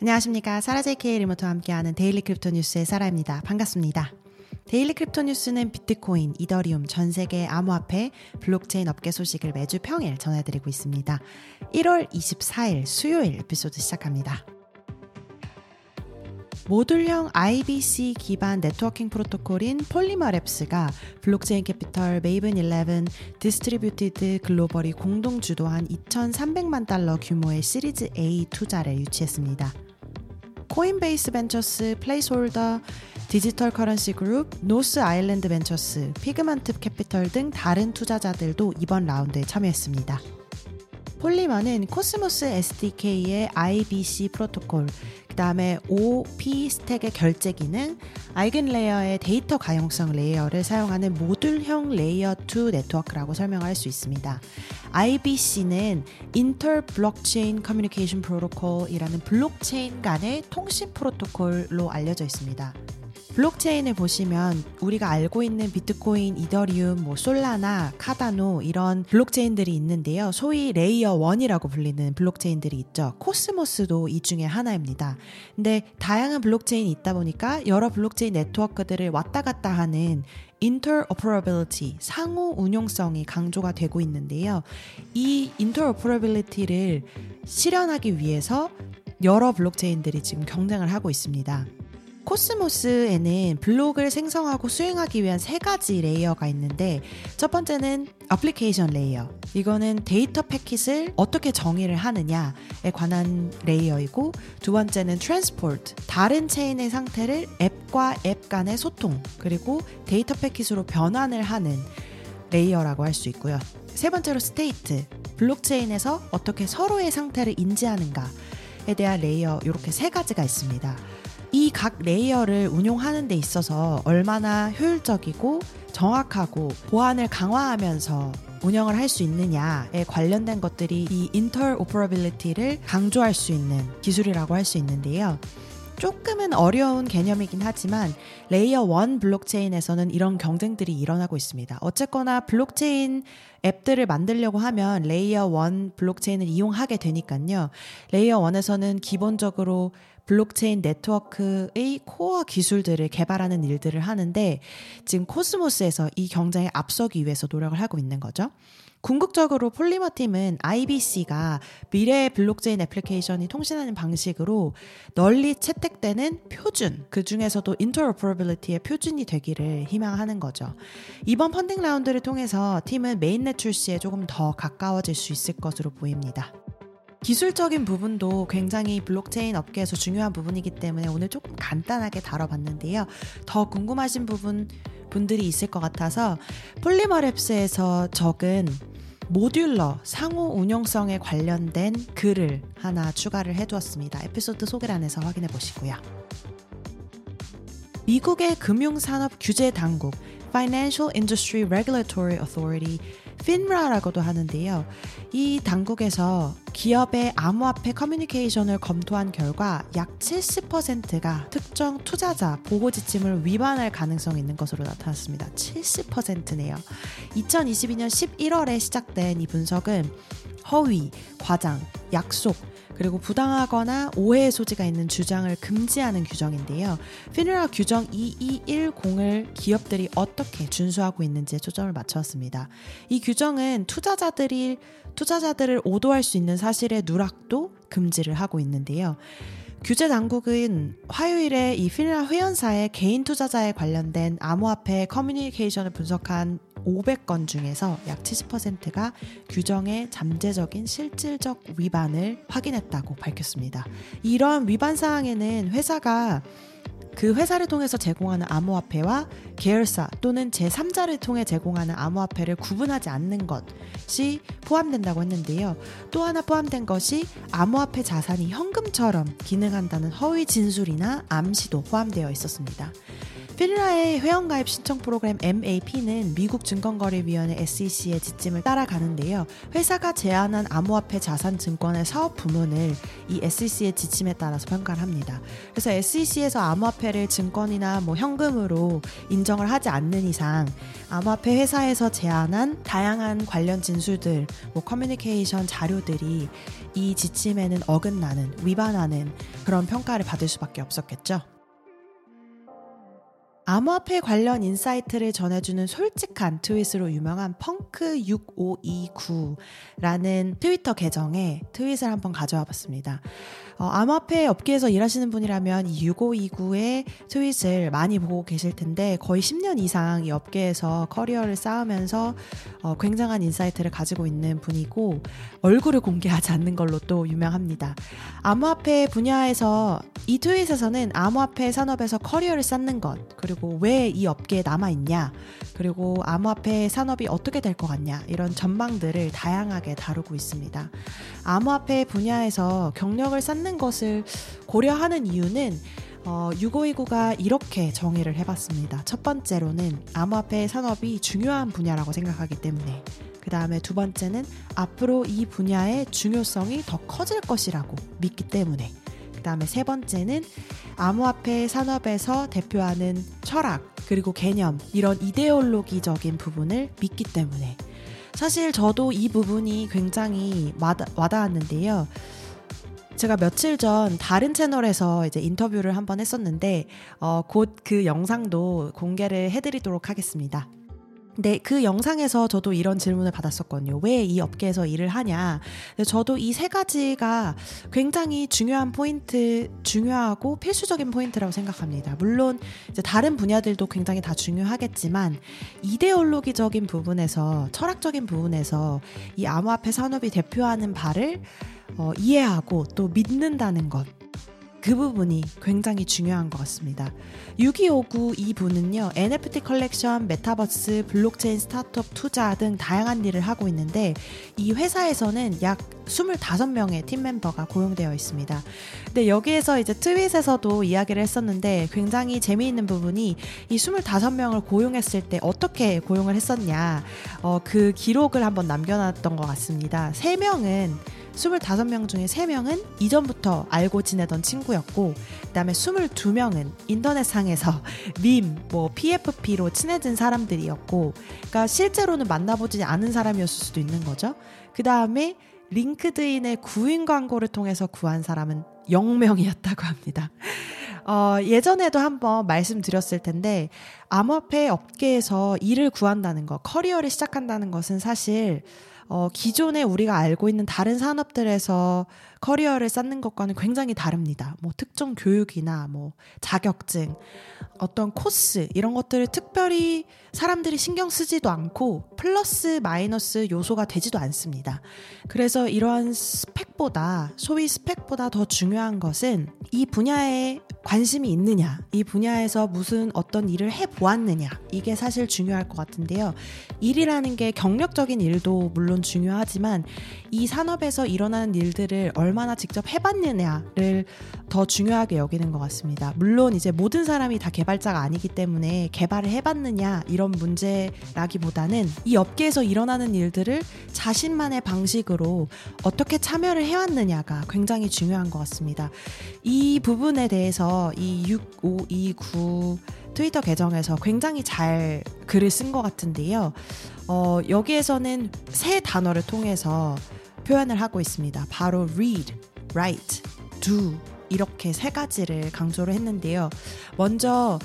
안녕하십니까. 사라 JK 리모트와 함께하는 Daily Crypto News의 사라입니다. 반갑습니다. Daily Crypto News는 비트코인, 이더리움, 전 세계 암호화폐, 블록체인 업계 소식을 매주 평일 전해드리고 있습니다. 1월 24일 수요일 에피소드 시작합니다. 모듈형 IBC 기반 네트워킹 프로토콜인 폴리머랩스가 블록체인 캐피털 메이븐 11 디스트리뷰티드 글로벌이 공동 주도한 2,300만 달러 규모의 시리즈 A 투자를 유치했습니다. 코인베이스 벤처스, 플레이스홀더, 디지털 커런시 그룹, 노스 아일랜드 벤처스, 피그먼트 캐피털 등 다른 투자자들도 이번 라운드에 참여했습니다. 폴리머는 코스모스 SDK의 IBC 프로토콜, 그 다음에 OP 스택의 결제 기능, 아이겐 레이어의 데이터 가용성 layer를 사용하는 모듈형 layer 2 네트워크라고 설명할 수 있습니다. IBC는 Inter Blockchain Communication Protocol이라는 블록체인 간의 통신 프로토콜로 알려져 있습니다. 블록체인을 보시면 우리가 알고 있는 비트코인, 이더리움, 뭐 솔라나, 카다노 이런 블록체인들이 있는데요. 소위 layer 1이라고 불리는 블록체인들이 있죠. 코스모스도 이 중에 하나입니다. 근데 다양한 블록체인이 있다 보니까 여러 블록체인 네트워크들을 왔다 갔다 하는 interoperability, 상호 운용성이 강조가 되고 있는데요. 이 interoperability를 실현하기 위해서 여러 블록체인들이 지금 경쟁을 하고 있습니다. 코스모스에는 블록을 생성하고 수행하기 위한 세 가지 layer가 있는데 첫 번째는 application layer. 이거는 데이터 패킷을 어떻게 정의를 하느냐에 관한 layer이고 두 번째는 transport. 다른 체인의 상태를 앱과 앱 간의 소통 그리고 데이터 패킷으로 변환을 하는 layer라고 할 수 있고요. 세 번째로 state. 블록체인에서 어떻게 서로의 상태를 인지하는가에 대한 layer 이렇게 세 가지가 있습니다. 이 각 layer를 운용하는 데 있어서 얼마나 효율적이고 정확하고 보안을 강화하면서 운영을 할 수 있느냐에 관련된 것들이 이 interoperability를 강조할 수 있는 기술이라고 할 수 있는데요. 조금은 어려운 개념이긴 하지만 layer 1 블록체인에서는 이런 경쟁들이 일어나고 있습니다. 어쨌거나 블록체인 앱들을 만들려고 하면 layer 1 블록체인을 이용하게 되니까요. layer 1에서는 기본적으로 블록체인 네트워크의 코어 기술들을 개발하는 일들을 하는데 지금 코스모스에서 이 경쟁에 앞서기 위해서 노력을 하고 있는 거죠. 궁극적으로 폴리머 팀은 IBC가 미래의 블록체인 애플리케이션이 통신하는 방식으로 널리 채택되는 표준, 그 중에서도 interoperability의 표준이 되기를 희망하는 거죠. 이번 펀딩 라운드를 통해서 팀은 메인넷 출시에 조금 더 가까워질 수 있을 것으로 보입니다. 기술적인 부분도 굉장히 블록체인 업계에서 중요한 부분이기 때문에 오늘 조금 간단하게 다뤄봤는데요. 더 궁금하신 부분 분들이 있을 것 같아서 폴리머랩스에서 적은 modular 상호 운용성에 관련된 글을 하나 추가를 해두었습니다. 에피소드 소개란에서 확인해 보시고요. 미국의 금융산업 규제 당국 Financial Industry Regulatory Authority FINRA라고도 하는데요. 이 당국에서 기업의 암호화폐 커뮤니케이션을 검토한 결과 약 70%가 특정 투자자 보호 지침을 위반할 가능성이 있는 것으로 나타났습니다. 70%네요. 2022년 11월에 시작된 이 분석은 허위, 과장, 약속, 그리고 부당하거나 오해의 소지가 있는 주장을 금지하는 규정인데요. 피누라 규정 2210을 기업들이 어떻게 준수하고 있는지에 초점을 맞췄습니다. 이 규정은 투자자들이 투자자들을 오도할 수 있는 사실의 누락도 금지를 하고 있는데요. 규제 당국은 화요일에 이 피누라 회원사의 개인 투자자에 관련된 암호화폐 커뮤니케이션을 분석한 500건 중에서 약 70%가 규정의 잠재적인 실질적 위반을 확인했다고 밝혔습니다. 이런 위반 사항에는 회사가 그 회사를 통해서 제공하는 암호화폐와 계열사 또는 제3자를 통해 제공하는 암호화폐를 구분하지 않는 것이 포함된다고 했는데요. 또 하나 포함된 것이 암호화폐 자산이 현금처럼 기능한다는 허위 진술이나 암시도 포함되어 있었습니다. 필라의 회원가입 신청 프로그램 MAP는 미국 증권거래위원회 SEC의 지침을 따라가는데요. 회사가 제안한 암호화폐 자산 증권의 사업 부문을 이 SEC의 지침에 따라서 평가를 합니다. 그래서 SEC에서 암호화폐를 증권이나 뭐 현금으로 인정을 하지 않는 이상 암호화폐 회사에서 제안한 다양한 관련 진술들, 뭐 커뮤니케이션 자료들이 이 지침에는 어긋나는 위반하는 그런 평가를 받을 수밖에 없었겠죠. 암호화폐 관련 인사이트를 전해주는 솔직한 트윗으로 유명한 펑크6529라는 트위터 계정에 트윗을 한번 가져와 봤습니다. 어, 암호화폐 업계에서 일하시는 분이라면 이 6529의 트윗을 많이 보고 계실 텐데 거의 10년 이상 이 업계에서 커리어를 쌓으면서 어, 굉장한 인사이트를 가지고 있는 분이고 얼굴을 공개하지 않는 걸로 또 유명합니다. 암호화폐 분야에서 이 트윗에서는 암호화폐 산업에서 커리어를 쌓는 것 그리고 왜 이 업계에 남아 있냐 그리고 암호화폐 산업이 어떻게 될 것 같냐 이런 전망들을 다양하게 다루고 있습니다. 암호화폐 분야에서 경력을 쌓는 것을 고려하는 이유는 어, 6529가 이렇게 정의를 해봤습니다. 첫 번째로는 암호화폐 산업이 중요한 분야라고 생각하기 때문에 그 다음에 두 번째는 앞으로 이 분야의 중요성이 더 커질 것이라고 믿기 때문에 그 다음에 세 번째는 암호화폐 산업에서 대표하는 철학 그리고 개념 이런 이데올로기적인 부분을 믿기 때문에 사실 저도 이 부분이 굉장히 와닿, 와닿았는데요. 제가 며칠 전 다른 채널에서 이제 인터뷰를 한번 했었는데 어, 곧 그 영상도 공개를 해드리도록 하겠습니다. 근데 그 영상에서 저도 이런 질문을 받았었거든요. 왜 이 업계에서 일을 하냐. 저도 이 세 가지가 굉장히 중요한 포인트, 중요하고 필수적인 포인트라고 생각합니다. 물론 이제 다른 분야들도 굉장히 다 중요하겠지만 이데올로기적인 부분에서 철학적인 부분에서 이 암호화폐 산업이 대표하는 바를 어, 이해하고 또 믿는다는 것. 그 부분이 굉장히 중요한 것 같습니다. 6259 이분은요, NFT 컬렉션, 메타버스, 블록체인 스타트업 투자 등 다양한 일을 하고 있는데, 이 회사에서는 약 25명의 팀 멤버가 고용되어 있습니다. 근데 여기에서 이제 트윗에서도 이야기를 했었는데, 굉장히 재미있는 부분이 이 25명을 고용했을 때 어떻게 고용을 했었냐, 어, 그 기록을 한번 남겨놨던 것 같습니다. 3명은 25명 중에 3명은 이전부터 알고 지내던 친구였고, 그 다음에 22명은 인터넷상에서 밈, 뭐 PFP로 친해진 사람들이었고, 그러니까 실제로는 만나보지 않은 사람이었을 수도 있는 거죠. 그 다음에 링크드인의 구인 광고를 통해서 구한 사람은 0명이었다고 합니다. 어, 예전에도 한번 말씀드렸을 텐데, 암호화폐 업계에서 일을 구한다는 것, 커리어를 시작한다는 것은 사실 어, 기존에 우리가 알고 있는 다른 산업들에서 커리어를 쌓는 것과는 굉장히 다릅니다. 뭐 특정 교육이나 뭐 자격증, 어떤 코스 이런 것들을 특별히 사람들이 신경 쓰지도 않고 플러스 마이너스 요소가 되지도 않습니다. 그래서 이러한 스펙보다 소위 스펙보다 더 중요한 것은 이 분야에 관심이 있느냐, 이 분야에서 무슨 어떤 일을 해 보았느냐 이게 사실 중요할 것 같은데요. 일이라는 게 경력적인 일도 물론 중요하지만 이 산업에서 일어나는 일들을 얼 마나 직접 해봤느냐를 더 중요하게 여기는 것 같습니다. 물론 이제 모든 사람이 다 개발자가 아니기 때문에 개발을 해봤느냐 이런 문제라기보다는 이 업계에서 일어나는 일들을 자신만의 방식으로 어떻게 참여를 해왔느냐가 굉장히 중요한 것 같습니다. 이 부분에 대해서 이 6529 트위터 계정에서 굉장히 잘 글을 쓴 것 같은데요. 어, 여기에서는 세 단어를 통해서 표현을 하고 있습니다. 바로 read, write, do 이렇게 세 가지를 강조를 했는데요. 먼저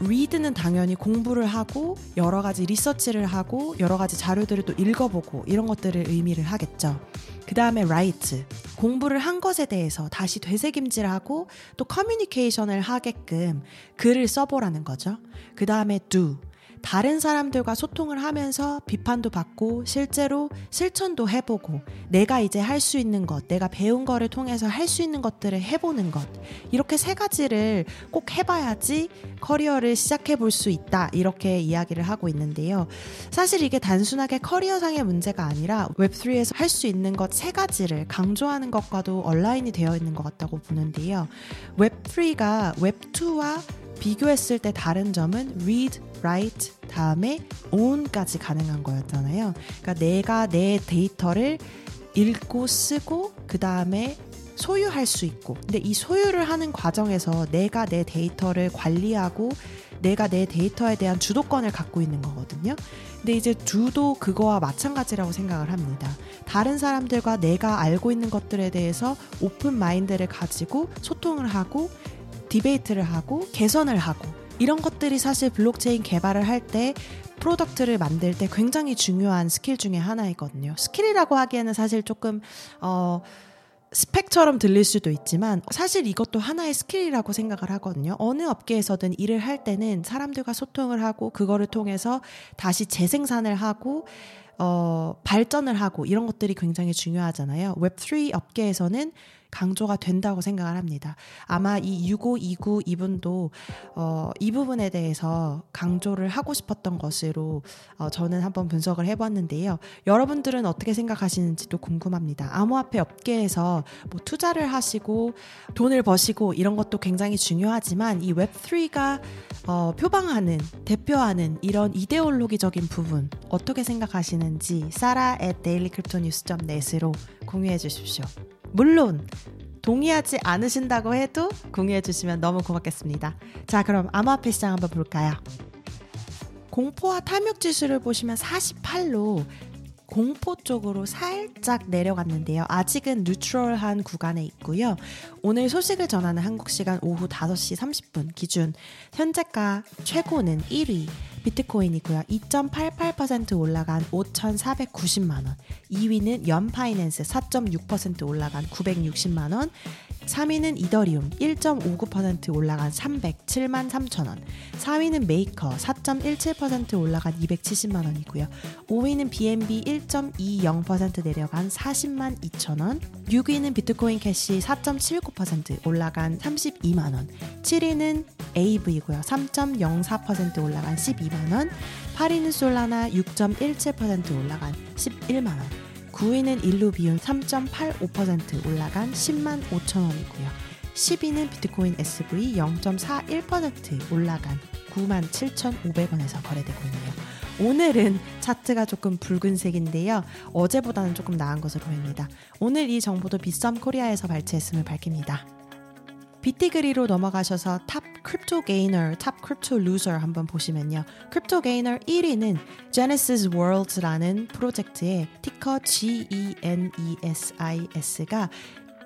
read는 당연히 공부를 하고 여러 가지 리서치를 하고 여러 가지 자료들을 또 읽어보고 이런 것들을 의미를 하겠죠. 그 다음에 write 공부를 한 것에 대해서 다시 되새김질하고 또 커뮤니케이션을 하게끔 글을 써보라는 거죠. 그 다음에 do 다른 사람들과 소통을 하면서 비판도 받고 실제로 실천도 해보고 내가 이제 할 수 있는 것, 내가 배운 거를 통해서 할 수 있는 것들을 해보는 것. 이렇게 세 가지를 꼭 해봐야지 커리어를 시작해 볼 수 있다. 이렇게 이야기를 하고 있는데요. 사실 이게 단순하게 커리어상의 문제가 아니라 웹3에서 할 수 있는 것 세 가지를 강조하는 것과도 align이 되어 있는 것 같다고 보는데요. 웹3가 웹2와 비교했을 때 다른 점은 read, write 다음에 own까지 가능한 거였잖아요. 그러니까 내가 내 데이터를 읽고 쓰고 그 다음에 소유할 수 있고 근데 이 소유를 하는 과정에서 내가 내 데이터를 관리하고 내가 내 데이터에 대한 주도권을 갖고 있는 거거든요. 근데 이제 주도 그거와 마찬가지라고 생각을 합니다. 다른 사람들과 내가 알고 있는 것들에 대해서 open mind를 가지고 소통을 하고 debate를 하고 개선을 하고 이런 것들이 사실 블록체인 개발을 할 때 product를 만들 때 굉장히 중요한 스킬 중에 하나이거든요. 스킬이라고 하기에는 사실 조금 어 스펙처럼 들릴 수도 있지만 사실 이것도 하나의 스킬이라고 생각을 하거든요. 어느 업계에서든 일을 할 때는 사람들과 소통을 하고 그거를 통해서 다시 재생산을 하고 어, 발전을 하고 이런 것들이 굉장히 중요하잖아요. 웹3 업계에서는 강조가 된다고 생각을 합니다. 아마 이 6529 이분도 어, 이 부분에 대해서 강조를 하고 싶었던 것으로 어, 저는 한번 분석을 해봤는데요. 여러분들은 어떻게 생각하시는지도 궁금합니다. 암호화폐 업계에서 뭐 투자를 하시고 돈을 버시고 이런 것도 굉장히 중요하지만 이 웹3가 어, 표방하는 대표하는 이런 이데올로기적인 부분 어떻게 생각하시는지 사라 at dailycryptonews.net으로 공유해 주십시오. 물론 동의하지 않으신다고 해도 공유해 주시면 너무 고맙겠습니다. 자, 그럼 암호 화폐 시장 한번 볼까요? 공포와 탐욕 지수를 보시면 48로 공포 쪽으로 살짝 내려갔는데요. 아직은 뉴트럴한 구간에 있고요. 오늘 소식을 전하는 한국 시간 오후 5시 30분 기준 현재가 최고는 1위 비트코인이고요. 2.88% 올라간 5,490만 원. 2위는 연파이낸스 4.6% 올라간 960만 원. 3위는 이더리움 1.59% 올라간 307만 3천 원. 4위는 메이커 4.17% 올라간 270만 원이고요. 5위는 BNB 1.20% 내려간 40만 2천 원. 6위는 비트코인 캐시 4.79% 올라간 32만 원. 7위는 Aave고요. 3.04% 올라간 12만 원. 8위는 솔라나 6.17% 올라간 11만 원. 9위는 일루비움 3.85% 올라간 10만 5천 원이고요. 10위는 비트코인 SV 0.41% 올라간 9만 7,500원에서 거래되고 있네요. 오늘은 차트가 조금 붉은색인데요. 어제보다는 조금 나은 것으로 보입니다. 오늘 이 정보도 빗썸 코리아에서 발췌했음을 밝힙니다. BitDegree로 넘어가셔서 top crypto gainer, top crypto loser 한번 보시면요. crypto gainer 1위는 Genesis Worlds라는 프로젝트의 ticker GENESIS가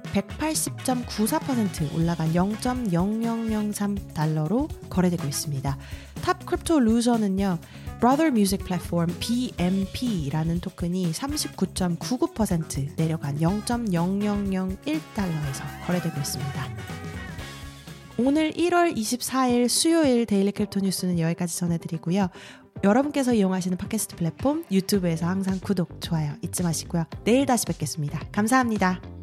180.94% 올라간 0.0003달러로 거래되고 있습니다. top crypto loser는요. Brother Music Platform BMP라는 토큰이 39.99% 내려간 0.0001달러에서 거래되고 있습니다. 오늘 1월 24일 수요일 daily crypto news는 여기까지 전해드리고요. 여러분께서 이용하시는 팟캐스트 플랫폼 유튜브에서 항상 구독, 좋아요 잊지 마시고요. 내일 다시 뵙겠습니다. 감사합니다.